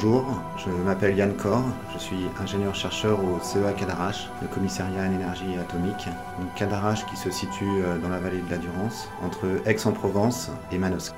Bonjour, je m'appelle Yann Kor, je suis ingénieur-chercheur au CEA Cadarache, le commissariat à l'énergie atomique. Cadarache qui se situe euh, dans la vallée de la Durance, entre Aix-en-Provence et Manosque.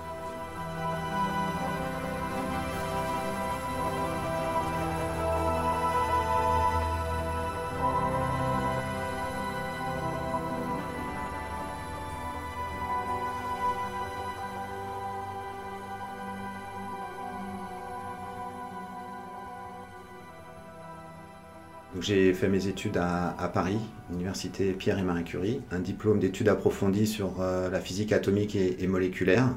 J'ai fait mes études à, Paris, Université Pierre et Marie Curie, un diplôme d'études approfondies sur euh, la physique atomique et, moléculaire.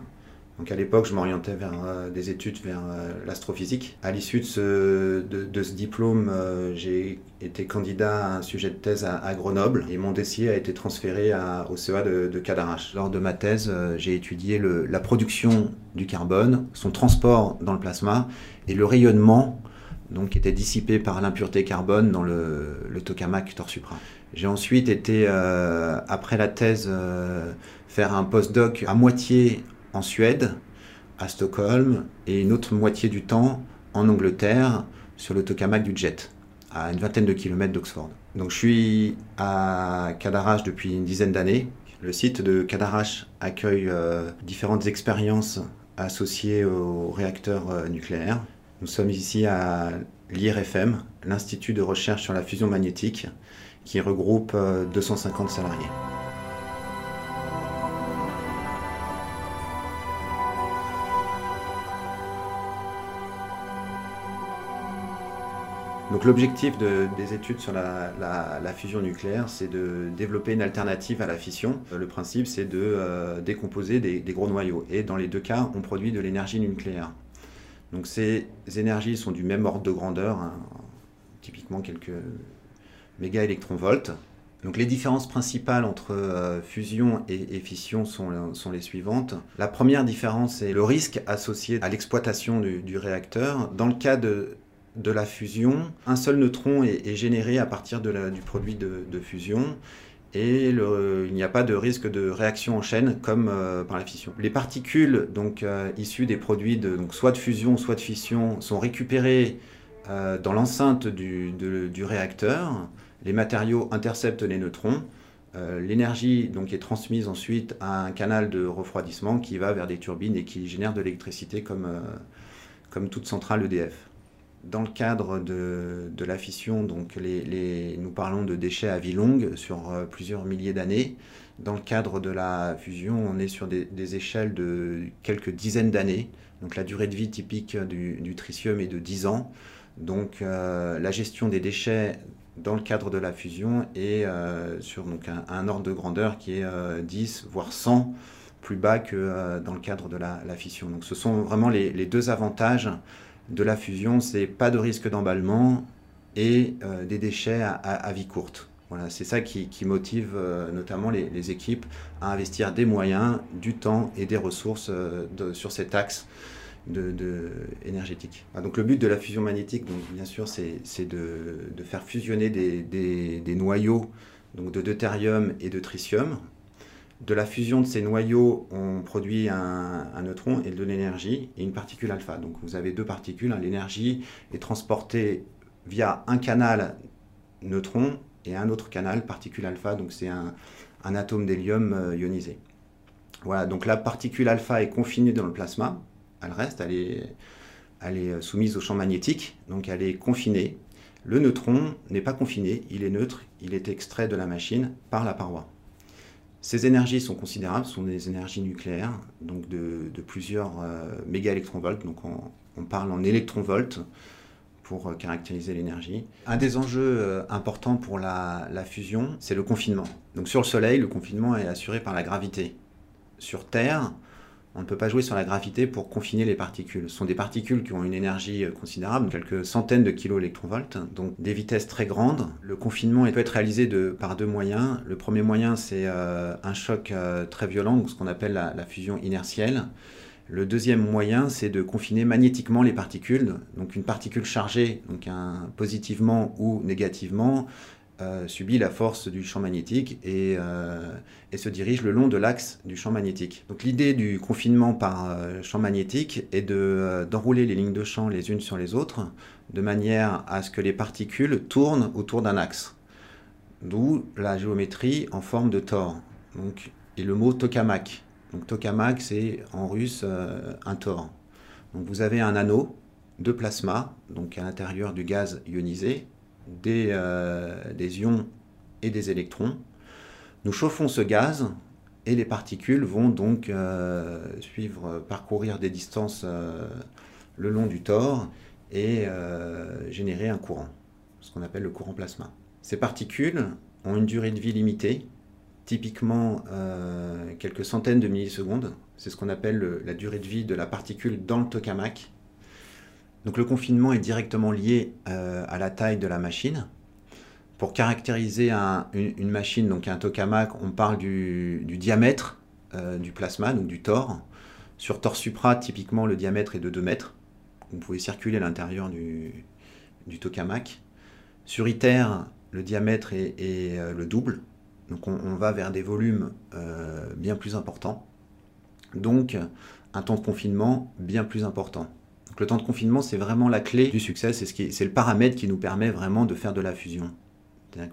Donc à l'époque, je m'orientais vers euh, des études vers euh, l'astrophysique. À l'issue de ce, diplôme, j'ai été candidat à un sujet de thèse à, Grenoble et mon dossier a été transféré au CEA de, de, Cadarache. Lors de ma thèse, j'ai étudié la production du carbone, son transport dans le plasma et le rayonnement donc qui était dissipé par l'impureté carbone dans le, tokamak torsupra. J'ai ensuite été, euh, après la thèse, euh, faire un postdoc à moitié en Suède, à Stockholm, et une autre moitié du temps en Angleterre, sur le tokamak du Jet, à une vingtaine de kilomètres d'Oxford. Donc je suis à Cadarache depuis une dizaine d'années. Le site de Cadarache accueille euh, différentes expériences associées aux réacteurs nucléaires. Nous sommes ici à l'IRFM, l'Institut de recherche sur la fusion magnétique, qui regroupe 250 euh, salariés. Donc l'objectif des études sur la, fusion nucléaire, c'est de développer une alternative à la fission. Le principe, c'est de euh, décomposer des, gros noyaux. Et dans les deux cas, on produit de l'énergie nucléaire. Ces énergies sont du même ordre de grandeur, hein, typiquement quelques mégaélectronvolts. Donc les différences principales entre euh, fusion et, fission sont, les suivantes. La première différence est le risque associé à l'exploitation du, réacteur. Dans le cas de, la fusion, un seul neutron est, généré à partir du produit de fusion et il n'y a pas de risque de réaction en chaîne comme euh, par la fission. Les particules donc euh, issues des produits donc soit de fusion soit de fission sont récupérées euh, dans l'enceinte du, réacteur. Les matériaux interceptent les neutrons. L'énergie donc est transmise ensuite à un canal de refroidissement qui va vers des turbines et qui génère de l'électricité comme toute centrale EDF dans le cadre de, la fission, donc nous parlons de déchets à vie longue sur euh, plusieurs milliers d'années. Dans le cadre de la fusion, on est sur des, échelles de quelques dizaines d'années. Donc la durée de vie typique du, tritium est de 10 ans. Donc euh, la gestion des déchets dans le cadre de la fusion est euh, sur donc, un, ordre de grandeur qui est 10 voire 100 plus bas que dans le cadre de la, fission. Donc ce sont vraiment les, les deux avantages de la fusion, c'est pas de risque d'emballement et euh, des déchets à, vie courte. Voilà, c'est ça qui, motive euh, notamment les, équipes à investir des moyens, du temps et des ressources euh, sur cet axe énergétique. Ah, donc le but de la fusion magnétique, bien sûr, c'est de, faire fusionner des, des, noyaux donc de deutérium et de tritium de la fusion de ces noyaux, on produit un, neutron et de l'énergie et une particule alpha. Donc vous avez deux particules. Hein. L'énergie est transportée via un canal neutron et un autre canal particule alpha. Donc c'est un, atome d'hélium euh, ionisé. Voilà, donc la particule alpha est confinée dans le plasma. Elle reste, elle est, elle est soumise au champ magnétique, donc elle est confinée. Le neutron n'est pas confiné, il est neutre, il est extrait de la machine par la paroi. Ces énergies sont considérables, sont des énergies nucléaires, donc de, plusieurs euh, mégaélectronvolts, donc on, parle en électronvolts pour euh, caractériser l'énergie. Un des enjeux euh, importants pour la, la fusion, c'est le confinement. Donc sur le Soleil, le confinement est assuré par la gravité. Sur Terre, on ne peut pas jouer sur la gravité pour confiner les particules. Ce sont des particules qui ont une énergie euh, considérable, quelques centaines de kiloélectronvolts, donc des vitesses très grandes. Le confinement peut être réalisé par deux moyens. Le premier moyen, c'est euh, un choc euh, très violent, donc ce qu'on appelle la, fusion inertielle. Le deuxième moyen, c'est de confiner magnétiquement les particules. Donc une particule chargée, positivement ou négativement, subit la force du champ magnétique et, et, se dirige le long de l'axe du champ magnétique. Donc l'idée du confinement par champ magnétique est d'enrouler les lignes de champ les unes sur les autres de manière à ce que les particules tournent autour d'un axe. D'où la géométrie en forme de tor. Donc, et le mot tokamak. Tokamak, c'est en russe euh, un tor. Donc vous avez un anneau de plasma, donc à l'intérieur du gaz ionisé, des, euh, des, ions et des électrons. Nous chauffons ce gaz et les particules vont donc euh, suivre, parcourir des distances le long du tor et générer un courant, ce qu'on appelle le courant plasma. Ces particules ont une durée de vie limitée, typiquement euh, quelques centaines de millisecondes. C'est ce qu'on appelle la durée de vie de la particule dans le tokamak. Le confinement est directement lié euh, à la taille de la machine. Pour caractériser une, machine, donc un tokamak, on parle du, diamètre euh, du plasma, donc du tor. Sur tor supra, typiquement, le diamètre est de 2 mètres. Vous pouvez circuler à l'intérieur du, tokamak. Sur ITER, le diamètre est, euh, le double. Donc on, va vers des volumes bien plus importants. Donc un temps de confinement bien plus important. Le temps de confinement, c'est vraiment la clé du succès, c'est ce le paramètre qui nous permet vraiment de faire de la fusion.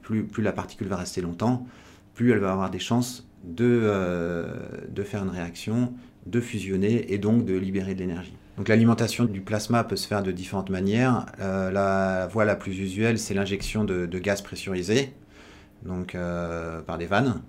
plus, la particule va rester longtemps, plus elle va avoir des chances de, euh, de faire une réaction, de fusionner et donc de libérer de l'énergie. Donc l'alimentation du plasma peut se faire de différentes manières. Euh, la voie la plus usuelle, c'est l'injection de, gaz pressurisé, donc euh, par des vannes.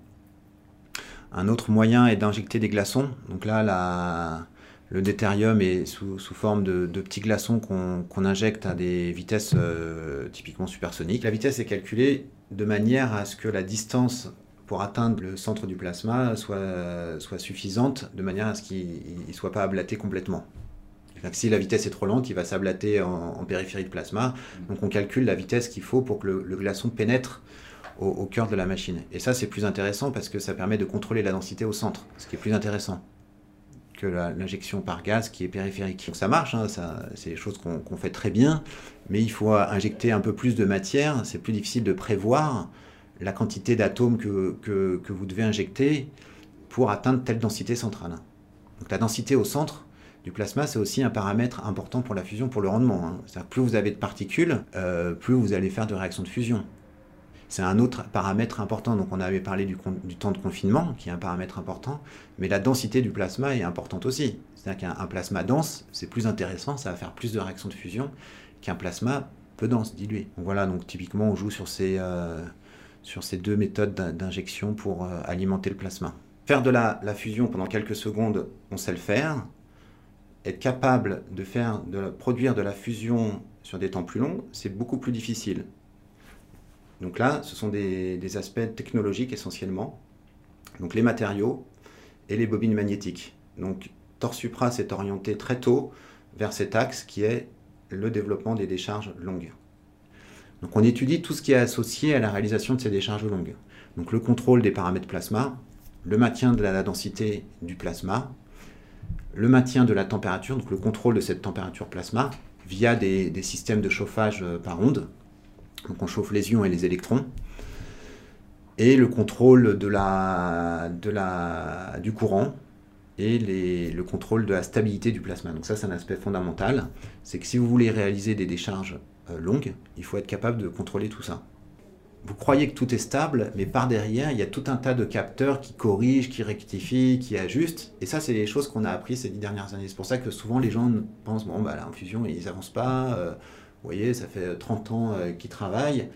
Un autre moyen est d'injecter des glaçons. Donc là, le deutérium est sous, forme de, petits glaçons qu'on injecte à des vitesses euh, typiquement supersoniques. La vitesse est calculée de manière à ce que la distance pour atteindre le centre du plasma soit, soit suffisante, de manière à ce qu'il ne soit pas ablaté complètement si la vitesse est trop lente, il va s'ablater en, périphérie de plasma. Donc on calcule la vitesse qu'il faut pour que le, glaçon pénètre au, cœur de la machine. Et ça, c'est plus intéressant parce que ça permet de contrôler la densité au centre, ce qui est plus intéressant l'injection par gaz qui est périphérique. Donc ça marche, hein, c'est des choses qu'on fait très bien, mais il faut injecter un peu plus de matière. C'est plus difficile de prévoir la quantité d'atomes que, que vous devez injecter pour atteindre telle densité centrale. Donc la densité au centre, du plasma, c'est aussi un paramètre important pour la fusion, pour le rendement. Hein. Plus vous avez de particules, euh, plus vous allez faire de réactions de fusion. C'est un autre paramètre important. Donc on avait parlé du, temps de confinement, qui est un paramètre important, mais la densité du plasma est importante aussi. C'est-à-dire qu'un plasma dense, c'est plus intéressant, ça va faire plus de réactions de fusion qu'un plasma peu dense, dilué. Voilà, donc typiquement on joue sur ces, euh, deux méthodes d'injection pour euh, alimenter le plasma. Faire de la, la fusion pendant quelques secondes, on sait le faire être capable de, faire, de produire de la fusion sur des temps plus longs, c'est beaucoup plus difficile. Donc là, ce sont des, aspects technologiques essentiellement. Donc les matériaux et les bobines magnétiques. Donc Torsupra s'est orienté très tôt vers cet axe qui est le développement des décharges longues. Donc on étudie tout ce qui est associé à la réalisation de ces décharges longues. Donc le contrôle des paramètres plasma, le maintien de la densité du plasma, le maintien de la température, donc le contrôle de cette température plasma, via des, systèmes de chauffage euh, par onde. Donc on chauffe les ions et les électrons. Et le contrôle de la, la, du courant et le contrôle de la stabilité du plasma. Donc ça, c'est un aspect fondamental. C'est que si vous voulez réaliser des décharges euh, longues, il faut être capable de contrôler tout ça vous croyez que tout est stable, mais par derrière, il y a tout un tas de capteurs qui corrigent, qui rectifient, qui ajustent. Et ça, c'est des choses qu'on a appris ces dix dernières années. C'est pour ça que souvent les gens pensent, bon, bah, l'infusion, ils n'avancent pas. Euh, vous voyez, ça fait 30 ans euh, qu'ils travaillent.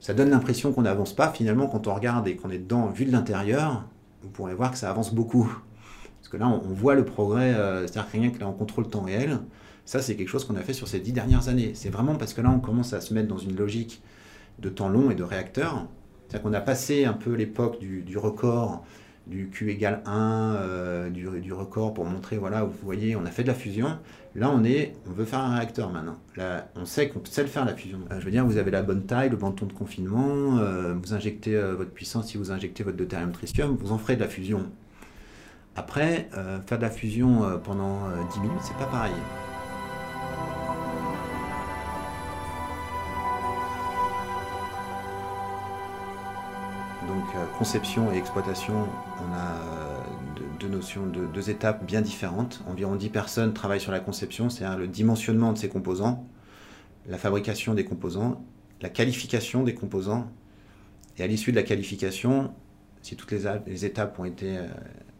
Ça donne l'impression qu'on n'avance pas. Finalement, quand on regarde et qu'on est dedans, vu de l'intérieur, vous pourrez voir que ça avance beaucoup. Parce que là, on, voit le progrès, euh, c'est-à-dire rien que là, on contrôle le temps réel. Ça, c'est quelque chose qu'on a fait sur ces dix dernières années. C'est vraiment parce que là, on commence à se mettre dans une logique de temps long et de réacteurs. C'est-à-dire qu'on a passé un peu l'époque du, record, du Q égale 1, euh, du, record pour montrer, voilà, vous voyez, on a fait de la fusion. Là, on est, on veut faire un réacteur maintenant. Là, on sait qu'on sait le faire la fusion. Euh, je veux dire, vous avez la bonne taille, le temps de confinement, euh, vous injectez votre puissance, si vous injectez votre deutérium tritium, vous en ferez de la fusion. Après, faire de la fusion pendant 10 minutes, c'est pas pareil. Conception et exploitation, on a deux, notions, deux, étapes bien différentes. Environ 10 personnes travaillent sur la conception, c'est-à-dire le dimensionnement de ces composants, la fabrication des composants, la qualification des composants. Et à l'issue de la qualification, si toutes les, étapes ont été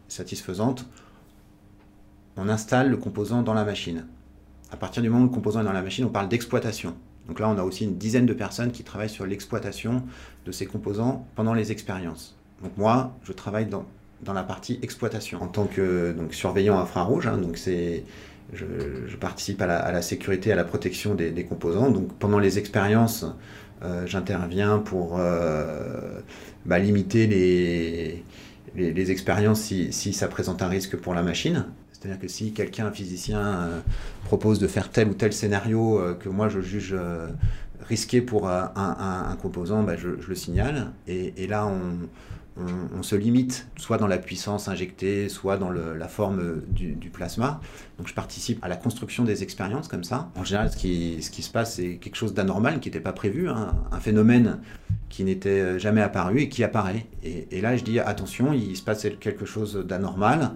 satisfaisantes, on installe le composant dans la machine. À partir du moment où le composant est dans la machine, on parle d'exploitation. Donc là, on a aussi une dizaine de personnes qui travaillent sur l'exploitation de ces composants pendant les expériences. Donc moi, je travaille dans, la partie exploitation en tant que surveillant infrarouge. Hein, donc je, participe à la, sécurité, à la protection des, composants. Donc pendant les expériences, euh, j'interviens pour euh, bah, limiter les, expériences si, ça présente un risque pour la machine. C'est-à-dire que si quelqu'un, un physicien, euh, propose de faire tel ou tel scénario euh, que moi je juge euh, risqué pour un, composant, bah, je, le signale. Et, là, on, se limite, soit dans la puissance injectée, soit dans la forme du, plasma. Donc je participe à la construction des expériences comme ça. En général, ce qui, se passe, c'est quelque chose d'anormal qui n'était pas prévu, hein. un phénomène qui n'était jamais apparu et qui apparaît. Et là, je dis attention, il se passe quelque chose d'anormal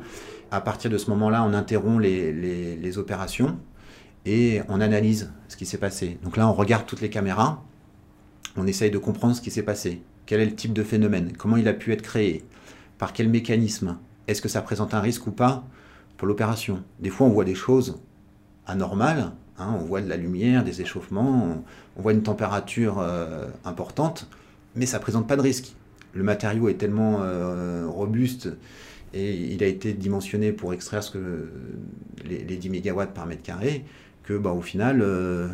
à partir de ce moment-là, on interrompt les, opérations et on analyse ce qui s'est passé. Donc là, on regarde toutes les caméras, on essaye de comprendre ce qui s'est passé. Quel est le type de phénomène? Comment il a pu être créé? Par quel mécanisme? Est-ce que ça présente un risque ou pas pour l'opération? Des fois, on voit des choses anormales. Hein, on voit de la lumière, des échauffements, on, voit une température euh, importante, mais ça présente pas de risque. Le matériau est tellement euh, robuste et il a été dimensionné pour extraire les, 10 MW par mètre carré, que bah, au final, euh,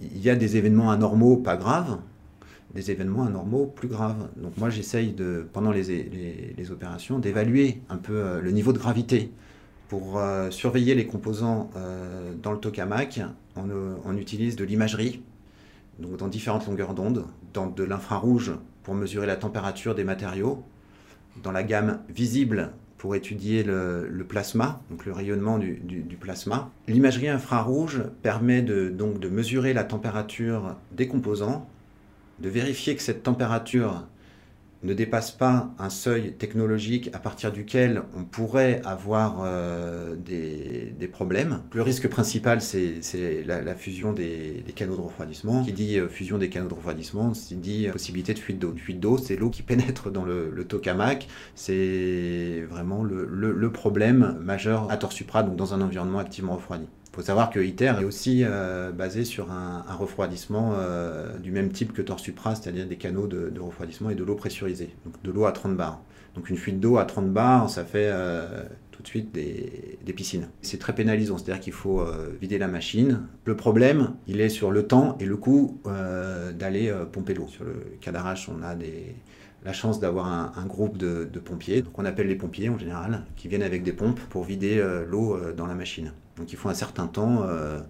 il y a des événements anormaux pas graves, des événements anormaux plus graves. Donc moi j'essaye pendant les, opérations d'évaluer un peu euh, le niveau de gravité. Pour euh, surveiller les composants dans le tokamak, on, on utilise de l'imagerie, donc dans différentes longueurs d'onde, dans de l'infrarouge pour mesurer la température des matériaux, dans la gamme visible pour étudier le, plasma, donc le rayonnement du, plasma. L'imagerie infrarouge permet donc de mesurer la température des composants, de vérifier que cette température ne dépasse pas un seuil technologique à partir duquel on pourrait avoir euh, des, problèmes. Le risque principal, c'est la, fusion des, canaux de refroidissement. Qui dit euh, fusion des canaux de refroidissement, c'est dit possibilité de fuite d'eau. Fuite d'eau, c'est l'eau qui pénètre dans le, tokamak. C'est vraiment le, problème majeur à Torsupra, donc dans un environnement activement refroidi. Il faut savoir que ITER est aussi euh, basé sur un, refroidissement euh, du même type que Torsupra, c'est-à-dire des canaux de, refroidissement et de l'eau pressurisée, donc de l'eau à 30 bars. Donc une fuite d'eau à 30 bars, ça fait euh, tout de suite des, piscines. C'est très pénalisant, c'est-à-dire qu'il faut vider la machine. Le problème, il est sur le temps et le coût d'aller pomper l'eau. Sur le Cadarache, on a la chance d'avoir un, groupe de, pompiers, qu'on appelle les pompiers en général, qui viennent avec des pompes pour vider l'eau dans la machine. Donc il faut un certain temps euh,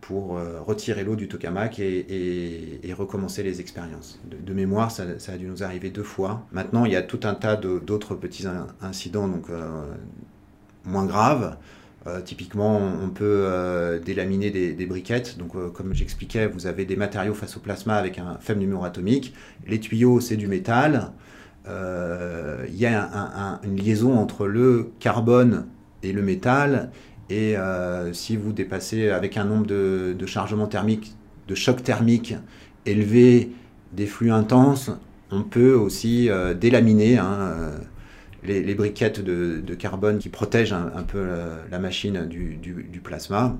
pour euh, retirer l'eau du tokamak et, recommencer les expériences. De, mémoire, ça, a dû nous arriver deux fois. Maintenant, il y a tout un tas d'autres petits incidents donc, euh, moins graves. typiquement, on peut délaminer des, briquettes. Donc, comme j'expliquais, vous avez des matériaux face au plasma avec un faible numéro atomique. Les tuyaux, c'est du métal. Il y a une liaison entre le carbone et le métal. Et euh, si vous dépassez avec un nombre de, chargements thermiques, de chocs thermiques élevés, des flux intenses, on peut aussi euh, délaminer hein, euh, les, briquettes de, carbone qui protègent un, peu la, machine du, plasma.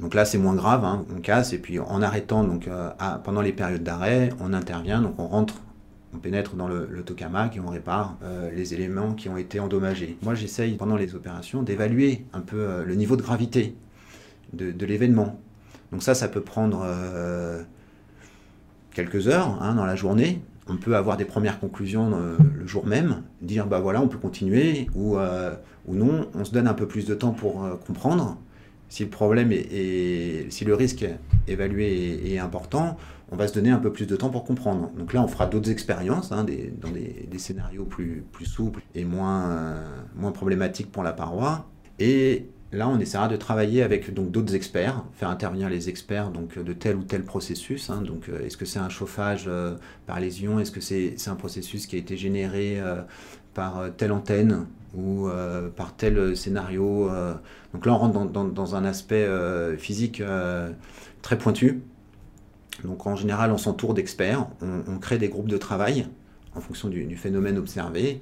Donc là, c'est moins grave, hein, on casse, et puis en arrêtant, donc, pendant les périodes d'arrêt, on intervient, donc on rentre on pénètre dans le, tokamak et on répare euh, les éléments qui ont été endommagés. Moi, j'essaye pendant les opérations d'évaluer un peu euh, le niveau de gravité de, l'événement. Donc ça, ça peut prendre euh, quelques heures hein, dans la journée. On peut avoir des premières conclusions le jour même, dire bah voilà, on peut continuer ou, ou non. On se donne un peu plus de temps pour comprendre si le problème est, si le risque évalué est important, on va se donner un peu plus de temps pour comprendre. Donc là, on fera d'autres expériences hein, dans des, scénarios plus, souples et moins, euh, moins problématiques pour la paroi. Et Là, on essaiera de travailler avec d'autres experts, faire intervenir les experts donc de tel ou tel processus. Hein. donc, euh, est-ce que c'est un chauffage euh, par les ions Est-ce que c'est un processus qui a été généré euh, par telle antenne ou par tel scénario Donc là, on rentre dans, un aspect physique très pointu. Donc, en général, on s'entoure d'experts, on, crée des groupes de travail en fonction du phénomène observé,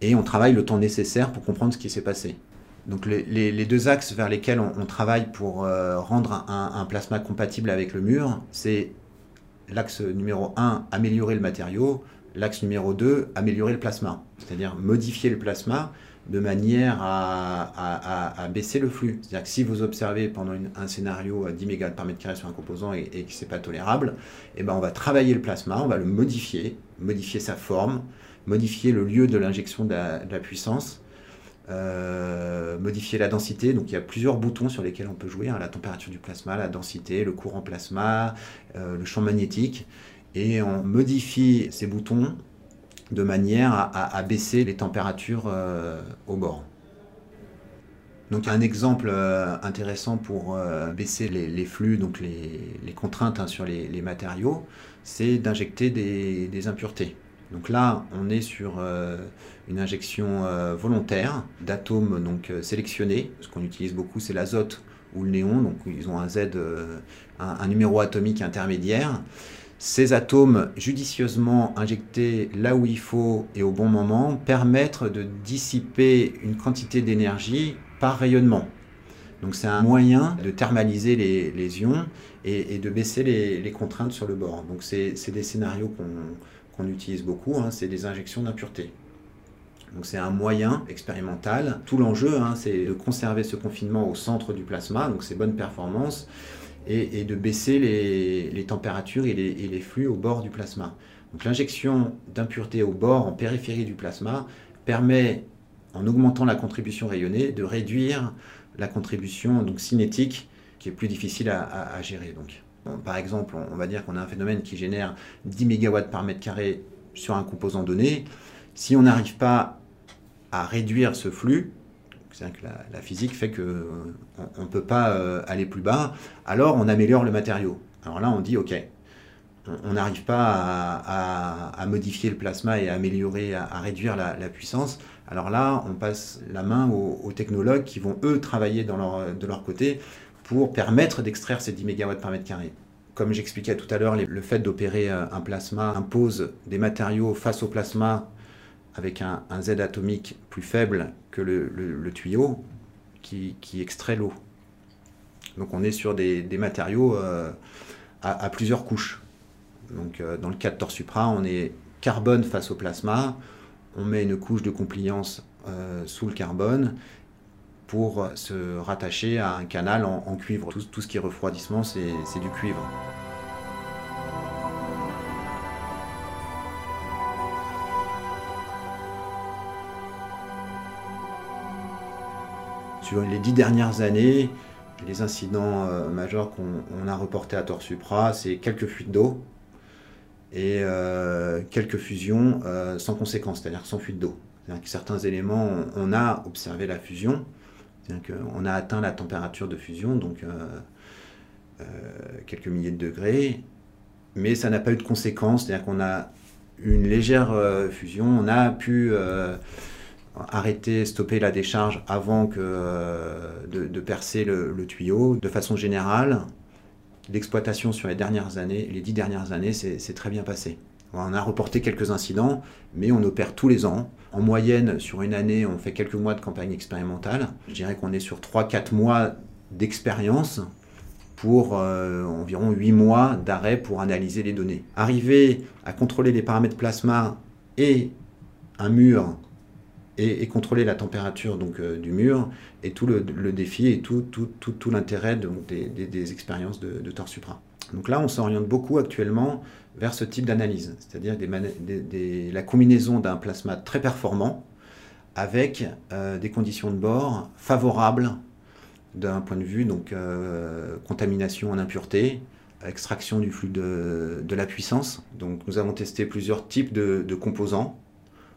et on travaille le temps nécessaire pour comprendre ce qui s'est passé. Donc les, deux axes vers lesquels on, travaille pour euh, rendre un, plasma compatible avec le mur, c'est l'axe numéro 1, améliorer le matériau, l'axe numéro 2, améliorer le plasma, c'est-à-dire modifier le plasma de manière à, baisser le flux. C'est-à-dire que si vous observez pendant un scénario à 10 MW par mètre carré sur un composant et, et que ce n'est pas tolérable, eh ben on va travailler le plasma, on va le modifier, modifier sa forme, modifier le lieu de l'injection de, la puissance euh, modifier la densité. Donc il y a plusieurs boutons sur lesquels on peut jouer hein, la température du plasma, la densité, le courant plasma, euh, le champ magnétique. Et on modifie ces boutons de manière à, baisser les températures euh, au bord. Donc un exemple intéressant pour baisser les, flux, donc les, contraintes hein, sur les, matériaux, c'est d'injecter des impuretés. Donc là, on est sur euh, une injection euh, volontaire d'atomes donc euh, sélectionnés. Ce qu'on utilise beaucoup, c'est l'azote ou le néon. Donc ils ont un Z, un, numéro atomique intermédiaire. Ces atomes judicieusement injectés là où il faut et au bon moment permettent de dissiper une quantité d'énergie par rayonnement. Donc c'est un moyen de thermaliser les, ions et, de baisser les, les, contraintes sur le bord. Donc c'est des scénarios qu'on qu'on utilise beaucoup, hein, c'est des injections d'impuretés. Donc c'est un moyen expérimental. Tout l'enjeu, hein, c'est de conserver ce confinement au centre du plasma, donc ces bonnes performances, et, de baisser les, températures et les, flux au bord du plasma. L'injection d'impuretés au bord, en périphérie du plasma, permet, en augmentant la contribution rayonnée, de réduire la contribution donc, cinétique, qui est plus difficile à, à gérer. Donc par exemple, on va dire qu'on a un phénomène qui génère 10 MW par mètre carré sur un composant donné. Si on n'arrive pas à réduire ce flux, c'est-à-dire que la, physique fait qu'on euh, ne peut pas euh, aller plus bas, alors on améliore le matériau. Alors là, on dit, OK, on n'arrive pas à, modifier le plasma et à améliorer, à, réduire la, puissance. Alors là, on passe la main aux, technologues qui vont, eux, travailler de leur côté pour permettre d'extraire ces 10 MW par mètre carré. Comme j'expliquais tout à l'heure, le fait d'opérer euh, un plasma impose des matériaux face au plasma avec un, Z atomique plus faible le, tuyau qui, extrait l'eau. Donc on est sur des, matériaux euh, à, plusieurs couches. Donc euh, dans le cas de Torsupra, on est carbone face au plasma, on met une couche de compliance sous le carbone pour se rattacher à un canal en, cuivre. Tout, ce qui est refroidissement, c'est du cuivre. Sur les dix dernières années, les incidents euh, majeurs qu'on a reportés à Torsupra, c'est quelques fuites d'eau et euh, quelques fusions euh, sans conséquence, c'est-à-dire sans fuite d'eau. Certains éléments, on a observé la fusion, on a atteint la température de fusion, donc quelques milliers de degrés, mais ça n'a pas eu de conséquences, c'est-à-dire qu'on a une légère fusion, on a pu arrêter, stopper la décharge avant que, de, percer le, tuyau. De façon générale, l'exploitation sur les dernières années, les dix dernières années, c'est très bien passé. On a reporté quelques incidents, mais on opère tous les ans. En moyenne, sur une année, on fait quelques mois de campagne expérimentale. Je dirais qu'on est sur 3-4 mois d'expérience pour euh, environ 8 mois d'arrêt pour analyser les données. Arriver à contrôler les paramètres plasma et un mur et, contrôler la température donc, euh, du mur et tout le, défi et tout, tout, tout, l'intérêt des, des, expériences de, de Torsupra. Donc là, on s'oriente beaucoup actuellement vers ce type d'analyse, c'est-à-dire la combinaison d'un plasma très performant avec euh, des conditions de bord favorables d'un point de vue donc euh, contamination en impureté, extraction du flux de, la puissance. Donc nous avons testé plusieurs types de, composants.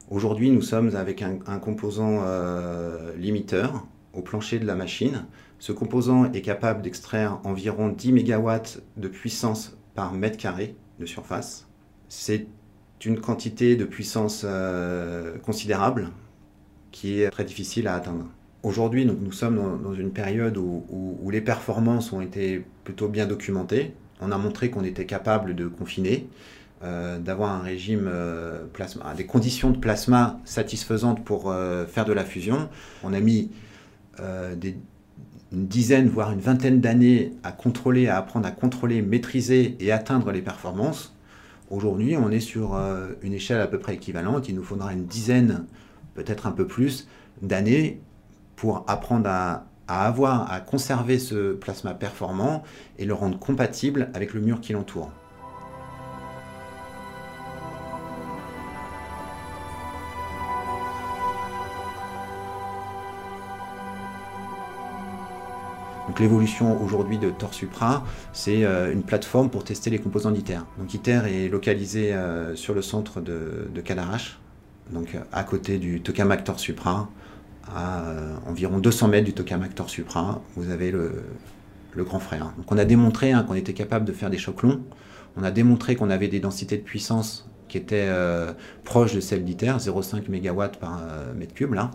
Aujourd'hui, nous sommes avec un, composant euh, limiteur au plancher de la machine. Ce composant est capable d'extraire environ 10 MW de puissance par mètre carré de surface. C'est une quantité de puissance euh, considérable qui est très difficile à atteindre. Aujourd'hui, nous, sommes dans, une période où, les performances ont été plutôt bien documentées. On a montré qu'on était capable de confiner, euh, d'avoir un régime euh, plasma, des conditions de plasma satisfaisantes pour faire de la fusion. On a mis des, une dizaine, voire une vingtaine d'années à contrôler, à apprendre à contrôler, maîtriser et atteindre les performances. Aujourd'hui, on est sur euh, une échelle à peu près équivalente. Il nous faudra une dizaine, peut-être un peu plus, d'années pour apprendre à, avoir, à conserver ce plasma performant et le rendre compatible avec le mur qui l'entoure. L'évolution aujourd'hui de Torsupra, c'est euh, une plateforme pour tester les composants d'ITER. Donc ITER est localisé euh, sur le centre de, de Cadarache, donc à côté du tokamak Torsupra, à euh, environ 200 mètres du tokamak Torsupra, vous avez le, grand frère. Donc on a démontré hein, qu'on était capable de faire des chocs longs, on a démontré qu'on avait des densités de puissance qui étaient proches de celles d'ITER, 0,5 MW par mètre cube là.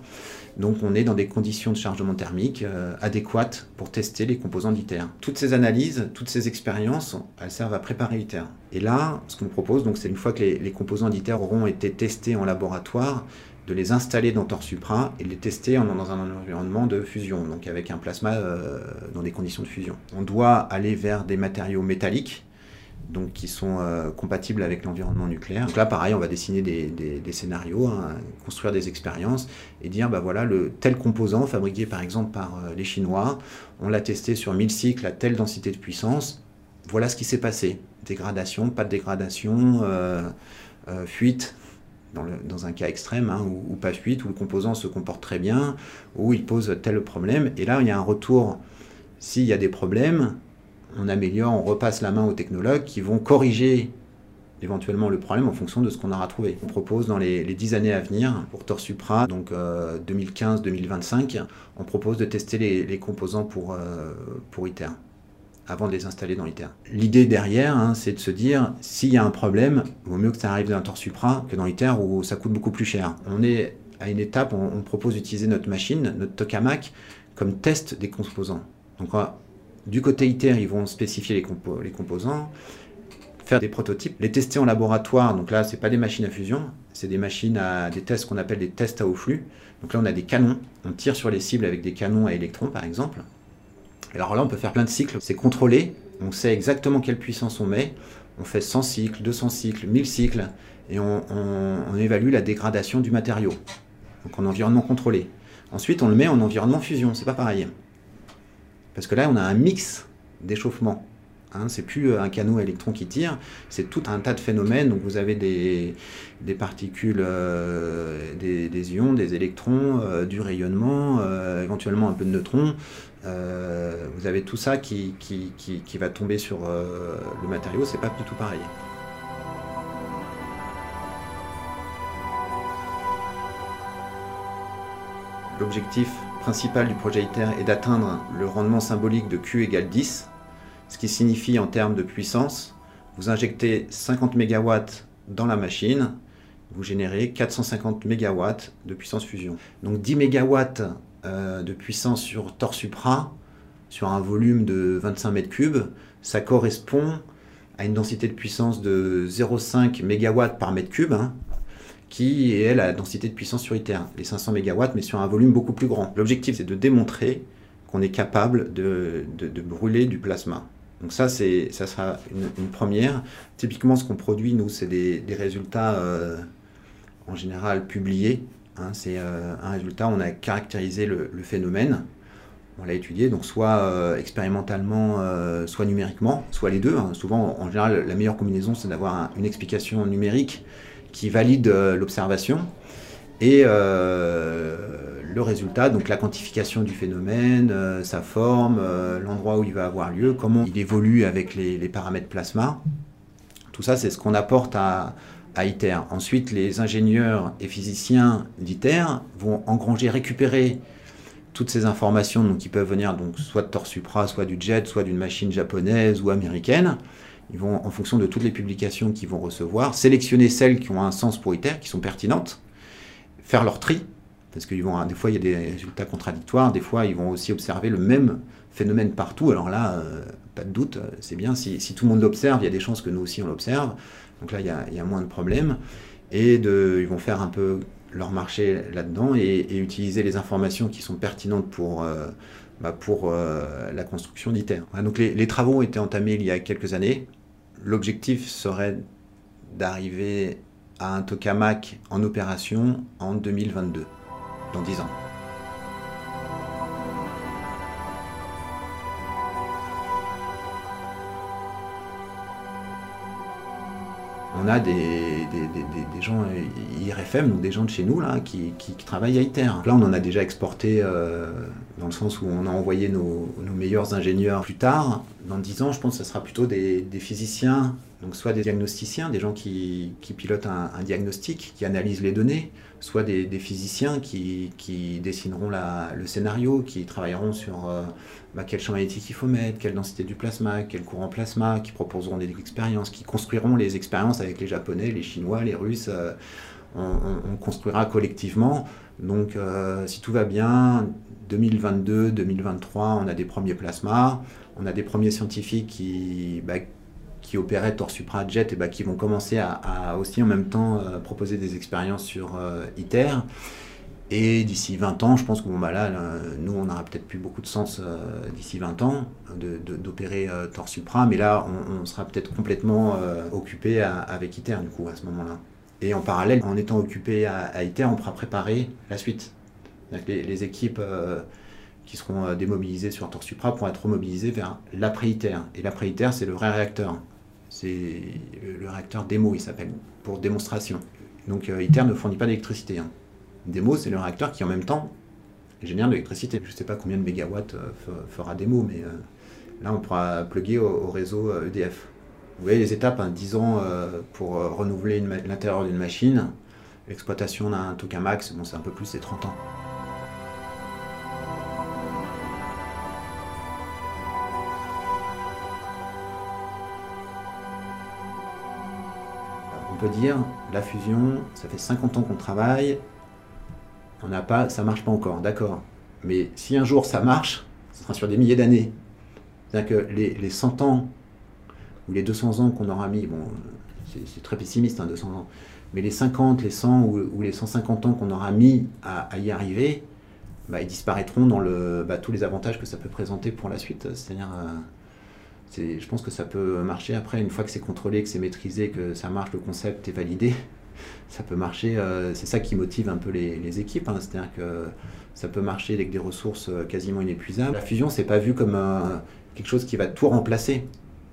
Donc on est dans des conditions de chargement thermique euh, adéquates pour tester les composants d'ITER. Toutes ces analyses, toutes ces expériences, elles servent à préparer ITER. Et là, ce qu'on propose, donc, c'est une fois que les, composants d'ITER auront été testés en laboratoire, de les installer dans TorSupra et de les tester dans un environnement de fusion, donc avec un plasma euh, dans des conditions de fusion. On doit aller vers des matériaux métalliques donc qui sont euh, compatibles avec l'environnement nucléaire. Donc là, pareil, on va dessiner des, scénarios, hein, construire des expériences et dire, bah voilà, le tel composant fabriqué par exemple par euh, les Chinois, on l'a testé sur 1000 cycles à telle densité de puissance. Voilà ce qui s'est passé. Dégradation, pas de dégradation, euh, fuite, dans, un cas extrême, hein, ou, ou, pas fuite, où le composant se comporte très bien, où il pose tel problème. Et là, il y a un retour. S'il y a des problèmes, on améliore, on repasse la main aux technologues qui vont corriger éventuellement le problème en fonction de ce qu'on aura trouvé. On propose dans les, dix années à venir, pour Torsupra, donc 2015-2025, euh, on propose de tester les, composants pour, euh, pour ITER avant de les installer dans ITER. L'idée derrière, hein, c'est de se dire, s'il y a un problème, il vaut mieux que ça arrive dans Torsupra que dans ITER où ça coûte beaucoup plus cher. On est à une étape, on, on propose d'utiliser notre machine, notre tokamak, comme test des composants. Du côté ITER, ils vont spécifier les, composants, faire des prototypes, les tester en laboratoire. Donc là, ce n'est pas des machines à fusion, c'est des machines à des tests qu'on appelle des tests à haut flux. Donc là, on a des canons, on tire sur les cibles avec des canons à électrons, par exemple. Alors là, on peut faire plein de cycles, c'est contrôlé, on sait exactement quelle puissance on met. On fait 100 cycles, 200 cycles, 1000 cycles, et on, on évalue la dégradation du matériau. Donc en environnement contrôlé. Ensuite, on le met en environnement fusion, c'est pas pareil. Parce que là, on a un mix d'échauffement. Hein, c'est plus un canot à électrons qui tire, c'est tout un tas de phénomènes. Donc vous avez des, particules, euh, des, ions, des électrons, euh, du rayonnement, euh, éventuellement un peu de neutrons. vous avez tout ça qui, qui, qui va tomber sur le matériau, c'est pas du tout pareil. L'objectif principal du projet ITER est d'atteindre le rendement symbolique de Q égale 10, ce qui signifie en termes de puissance, vous injectez 50 MW dans la machine, vous générez 450 MW de puissance fusion. Donc 10 MW euh, de puissance sur Torsupra, sur un volume de 25 m3, ça correspond à une densité de puissance de 0,5 MW par mètre cube, hein, qui est la densité de puissance sur ITER, les 500 MW, mais sur un volume beaucoup plus grand. L'objectif, c'est de démontrer qu'on est capable de, brûler du plasma. Donc ça, ça sera une, première. Typiquement, ce qu'on produit, nous, c'est des, résultats euh, en général publiés. Hein. c'est euh, un résultat, on a caractérisé le, phénomène, on l'a étudié, donc soit euh, expérimentalement, soit numériquement, soit les deux. Hein. Souvent, en général, la meilleure combinaison, c'est d'avoir une explication numérique qui valide euh, l'observation et euh, le résultat, donc la quantification du phénomène, euh, sa forme, l'endroit où il va avoir lieu, comment il évolue avec les, paramètres plasma. Tout ça, c'est ce qu'on apporte à, ITER. Ensuite, les ingénieurs et physiciens d'ITER vont engranger, récupérer toutes ces informations qui peuvent venir donc, soit de Torsupra, soit du jet, soit d'une machine japonaise ou américaine. Ils vont, en fonction de toutes les publications qu'ils vont recevoir, sélectionner celles qui ont un sens pour ITER, qui sont pertinentes, faire leur tri, parce que vont, des fois il y a des résultats contradictoires, des fois ils vont aussi observer le même phénomène partout. Alors là, euh, pas de doute, c'est bien, si, tout le monde l'observe, il y a des chances que nous aussi on l'observe. Donc là, il y, a, moins de problèmes. Et ils vont faire un peu leur marché là-dedans et, utiliser les informations qui sont pertinentes pour, euh, bah pour euh, la construction d'ITER. Les, les, travaux ont été entamés il y a quelques années. L'objectif serait d'arriver à un tokamak en opération en 2022, dans 10 ans. On a des, gens IRFM, donc des gens de chez nous, là, qui, travaillent à ITER. Là, on en a déjà exporté euh, dans le sens où on a envoyé nos, meilleurs ingénieurs plus tard. Dans 10 ans, je pense que ce sera plutôt des, physiciens, donc soit des diagnosticiens, des gens qui, pilotent un, diagnostic, qui analysent les données, soit des, physiciens qui, dessineront le scénario, qui travailleront sur euh, bah, quel champ magnétique il faut mettre, quelle densité du plasma, quel courant plasma, qui proposeront des expériences, qui construiront les expériences avec les Japonais, les Chinois, les Russes. Euh, on, construira collectivement. Donc, euh, si tout va bien, 2022, 2023, on a des premiers plasmas, on a des premiers scientifiques qui, bah, qui opéraient Torsupra Jet et bah, qui vont commencer à, aussi en même temps euh, proposer des expériences sur ITER. Et d'ici 20 ans, je pense que bon, bah là, nous, on n'aura peut-être plus beaucoup de sens euh, d'ici 20 ans d'opérer euh, Torsupra, mais là, on, sera peut-être complètement euh, occupé avec ITER, du coup, à ce moment-là. Et en parallèle, en étant occupé à, ITER, on pourra préparer la suite. Les, les, équipes qui seront démobilisées sur Torsupra pourront être remobilisées vers l'après-ITER. Et l'après-ITER, c'est le vrai réacteur. C'est le, réacteur démo, il s'appelle, pour démonstration. Donc ITER ne fournit pas d'électricité. Hein démo, c'est le réacteur qui en même temps génère de l'électricité. Je ne sais pas combien de mégawatts euh, fera démo, mais euh, là on pourra plugger au, réseau EDF. Euh, e Vous voyez les étapes, 10 hein, ans pour renouveler l'intérieur d'une machine, l'exploitation d'un tokamak, bon, c'est un peu plus, c'est 30 ans. Dire, la fusion, ça fait 50 ans qu'on travaille, on n'a pas, ça marche pas encore, d'accord. Mais si un jour ça marche, ce sera sur des milliers d'années. C'est-à-dire que les, 100 ans ou les 200 ans qu'on aura mis, bon, c'est très pessimiste, 200 hein, ans, mais les 50, les 100 ou, les 150 ans qu'on aura mis à, y arriver, bah, ils disparaîtront dans le, bah, tous les avantages que ça peut présenter pour la suite. C'est-à-dire, euh, je pense que ça peut marcher après, une fois que c'est contrôlé, que c'est maîtrisé, que ça marche, le concept est validé ça peut marcher. Euh, c'est ça qui motive un peu les, équipes. Hein. C'est-à-dire que ça peut marcher avec des ressources euh, quasiment inépuisables. La fusion, c'est pas vu comme quelque chose qui va tout remplacer.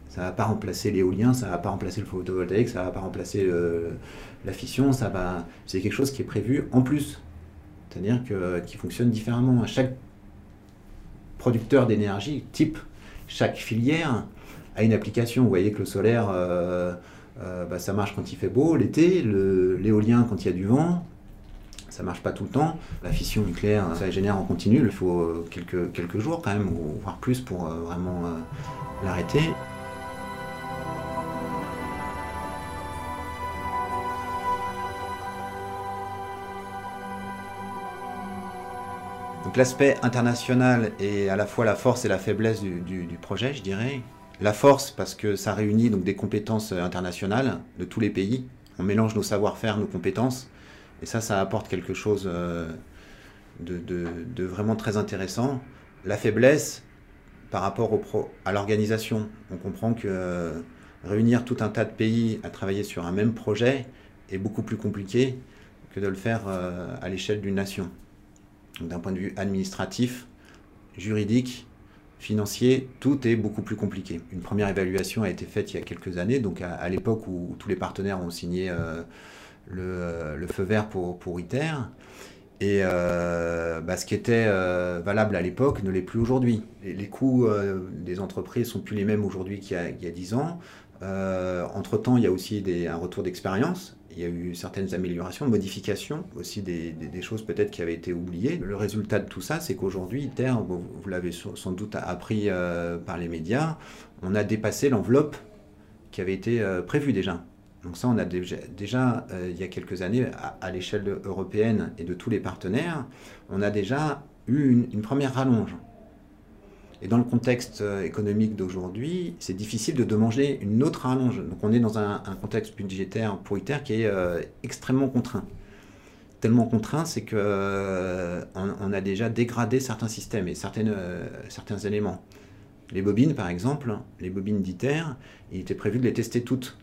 Ça va pas remplacer l'éolien, ça va pas remplacer le photovoltaïque, ça va pas remplacer la fission. Ça va. C'est quelque chose qui est prévu en plus. C'est-à-dire que qui fonctionne différemment. Chaque producteur d'énergie, type, chaque filière a une application. Vous voyez que le solaire. Euh, euh, bah, ça marche quand il fait beau l'été, l'éolien quand il y a du vent, ça marche pas tout le temps. La fission nucléaire, ça génère en continu, il faut euh, quelques, quelques jours quand même, voire plus pour vraiment l'arrêter. Donc l'aspect international est à la fois la force et la faiblesse du projet, je dirais. La force, parce que ça réunit donc des compétences euh, internationales de tous les pays. On mélange nos savoir-faire, nos compétences. Et ça, ça apporte quelque chose euh, de, vraiment très intéressant. La faiblesse, par rapport à l'organisation, on comprend que euh, réunir tout un tas de pays à travailler sur un même projet est beaucoup plus compliqué que de le faire à l'échelle d'une nation. D'un point de vue administratif, juridique, financier, tout est beaucoup plus compliqué. Une première évaluation a été faite il y a quelques années, donc à, l'époque où tous les partenaires ont signé euh, euh, le, feu vert pour, ITER. Et euh, bah, ce qui était valable à l'époque ne l'est plus aujourd'hui. Les, coûts des entreprises sont plus les mêmes aujourd'hui qu'il y, a 10 ans. entre-temps, il y a aussi un retour d'expérience. Il y a eu certaines améliorations, modifications, aussi des, choses peut-être qui avaient été oubliées. Le résultat de tout ça, c'est qu'aujourd'hui, ITER, vous, l'avez sans doute appris par les médias, on a dépassé l'enveloppe qui avait été prévue déjà. Donc ça, on a déjà, déjà il y a quelques années, à, l'échelle européenne et de tous les partenaires, on a déjà eu une première rallonge. Et dans le contexte euh, économique d'aujourd'hui, c'est difficile de demander une autre rallonge. Donc on est dans un, contexte budgétaire pour ITER qui est euh, extrêmement contraint. Tellement contraint, c'est qu'on euh, on a déjà dégradé certains systèmes et certains éléments. Les bobines, par exemple, les bobines d'ITER, il était prévu de les tester toutes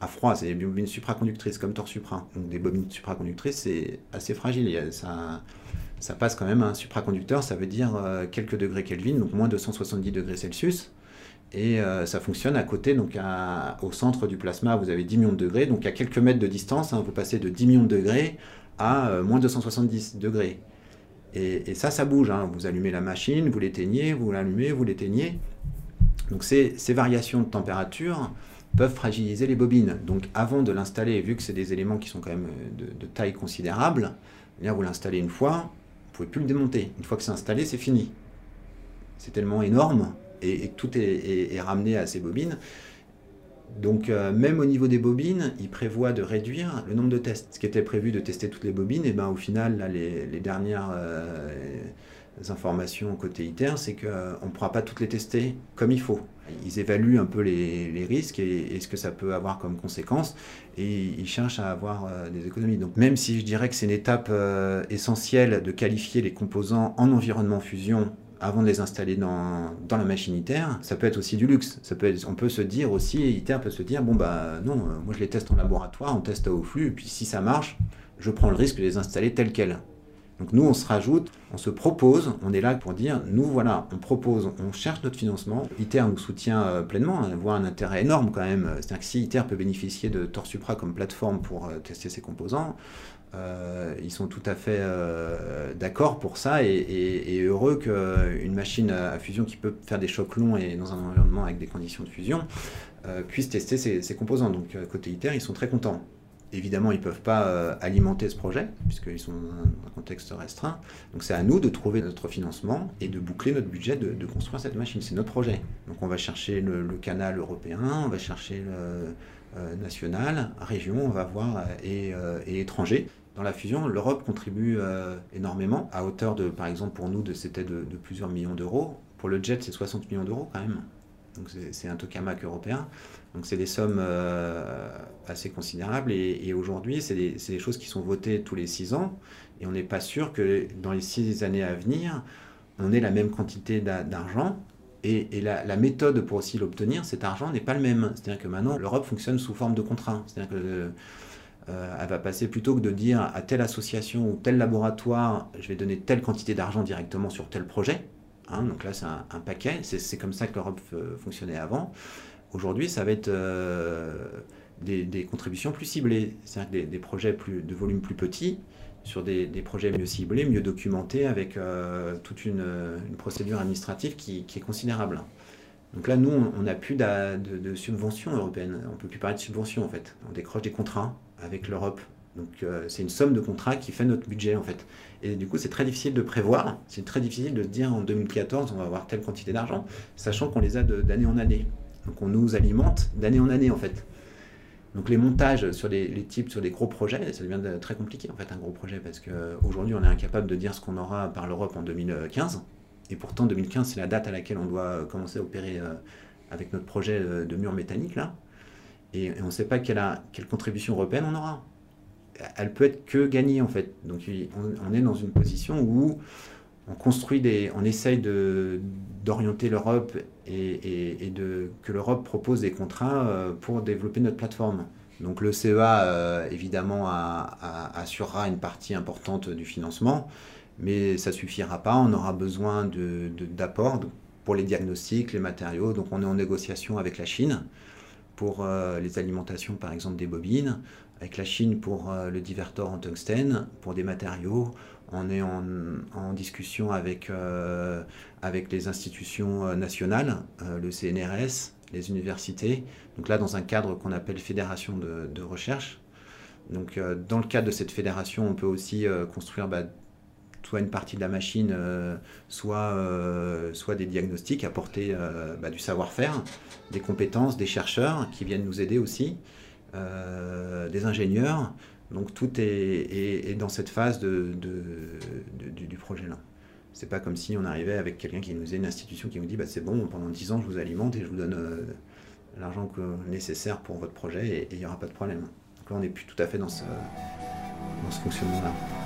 à froid, c'est des bobines supraconductrices comme Tor Supra. Donc des bobines supraconductrices, c'est assez fragile. Ça, ça passe quand même un supraconducteur, ça veut dire euh, quelques degrés Kelvin, donc moins de 170 degrés Celsius. Et euh, ça fonctionne à côté, donc au centre du plasma, vous avez 10 millions de degrés. Donc à quelques mètres de distance, hein, vous passez de 10 millions de degrés à euh, moins de 170 degrés. Et, ça, ça bouge. Hein. Vous allumez la machine, vous l'éteignez, vous l'allumez, vous l'éteignez. Donc ces variations de température, peuvent fragiliser les bobines. Donc avant de l'installer, vu que c'est des éléments qui sont quand même de, taille considérable, eh vous l'installez une fois, vous pouvez plus le démonter. Une fois que c'est installé, c'est fini. C'est tellement énorme et, tout est, ramené à ces bobines. Donc euh, même au niveau des bobines, il prévoit de réduire le nombre de tests. Ce qui était prévu de tester toutes les bobines, et eh ben au final, là, les, dernières euh, informations côté ITER, c'est qu'on ne pourra pas toutes les tester comme il faut ils évaluent un peu les, risques et, ce que ça peut avoir comme conséquence et ils cherchent à avoir euh, des économies. Donc même si je dirais que c'est une étape euh, essentielle de qualifier les composants en environnement fusion avant de les installer dans, la machine ITER, ça peut être aussi du luxe. On peut se dire aussi, ITER peut se dire, bon bah non, euh, moi je les teste en laboratoire, on teste au flux, et puis si ça marche, je prends le risque de les installer tels quels. Donc nous, on se rajoute, on se propose, on est là pour dire, nous voilà, on propose, on cherche notre financement. ITER nous soutient euh, pleinement, hein, voit un intérêt énorme quand même. C'est-à-dire que si ITER peut bénéficier de Torsupra comme plateforme pour euh, tester ses composants, euh, ils sont tout à fait d'accord pour ça et, heureux qu'une machine à fusion qui peut faire des chocs longs et dans un environnement avec des conditions de fusion puisse tester ses composants. Donc côté ITER, ils sont très contents. Évidemment, ils ne peuvent pas euh, alimenter ce projet, puisqu'ils sont dans un contexte restreint. Donc c'est à nous de trouver notre financement et de boucler notre budget de, construire cette machine. C'est notre projet. Donc on va chercher le, canal européen, on va chercher le euh, national, région, on va voir, euh, et, étranger. Dans la fusion, l'Europe contribue énormément, à hauteur de, par exemple, pour nous, c'était de plusieurs millions d'euros. Pour le jet, c'est 60 millions d'euros quand même. Donc c'est un tokamak européen. Donc c'est des sommes euh, assez considérables. Et, aujourd'hui, c'est des, choses qui sont votées tous les six ans. Et on n'est pas sûr que dans les six années à venir, on ait la même quantité d'argent. Et, la, méthode pour aussi l'obtenir, cet argent n'est pas le même. C'est-à-dire que maintenant, l'Europe fonctionne sous forme de contrat. C'est-à-dire qu'elle euh, va passer plutôt que de dire à telle association ou tel laboratoire, je vais donner telle quantité d'argent directement sur tel projet. Hein, donc là, c'est un, paquet. C'est comme ça que l'Europe fonctionnait avant. Aujourd'hui, ça va être euh, des, contributions plus ciblées, c'est-à-dire des, projets de volume plus petit, sur des, projets mieux ciblés, mieux documentés, avec euh, toute une, procédure administrative qui, est considérable. Donc là, nous, on n'a plus de, de, subventions européennes. On ne peut plus parler de subventions, en fait. On décroche des contrats avec l'Europe. Donc euh, c'est une somme de contrats qui fait notre budget, en fait. Et du coup, c'est très difficile de prévoir. C'est très difficile de se dire en 2014, on va avoir telle quantité d'argent, sachant qu'on les a d'année en année. Donc on nous alimente d'année en année en fait. Donc les montages sur les, types, sur des gros projets, ça devient très compliqué en fait un gros projet parce qu'aujourd'hui on est incapable de dire ce qu'on aura par l'Europe en 2015. Et pourtant 2015 c'est la date à laquelle on doit commencer à opérer euh, avec notre projet de mur métallique là. Et, on ne sait pas quelle contribution européenne on aura. Elle peut être que gagnée en fait. Donc on est dans une position où on construit on essaye d'orienter l'Europe et, que l'Europe propose des contrats euh, pour développer notre plateforme. Donc le CEA, euh, évidemment, assurera une partie importante du financement, mais ça suffira pas. On aura besoin d'apports pour les diagnostics, les matériaux. Donc on est en négociation avec la Chine pour euh, les alimentations, par exemple, des bobines, avec la Chine pour le divertor en tungstène, pour des matériaux on est en, discussion avec, euh, avec les institutions euh, nationales, euh, le CNRS, les universités. Donc là, dans un cadre qu'on appelle fédération de, recherche. Donc dans le cadre de cette fédération, on peut aussi construire bah, soit une partie de la machine, soit, soit des diagnostics, apporter bah, du savoir-faire, des compétences, des chercheurs qui viennent nous aider aussi, des ingénieurs. Donc tout est, dans cette phase de, du, projet là. C'est pas comme si on arrivait avec quelqu'un qui nous faisait une institution qui nous dit bah, c'est bon, pendant 10 ans je vous alimente et je vous donne euh, l'argent nécessaire pour votre projet et il n'y aura pas de problème. Donc là on n'est plus tout à fait dans ce, dans ce fonctionnement-là.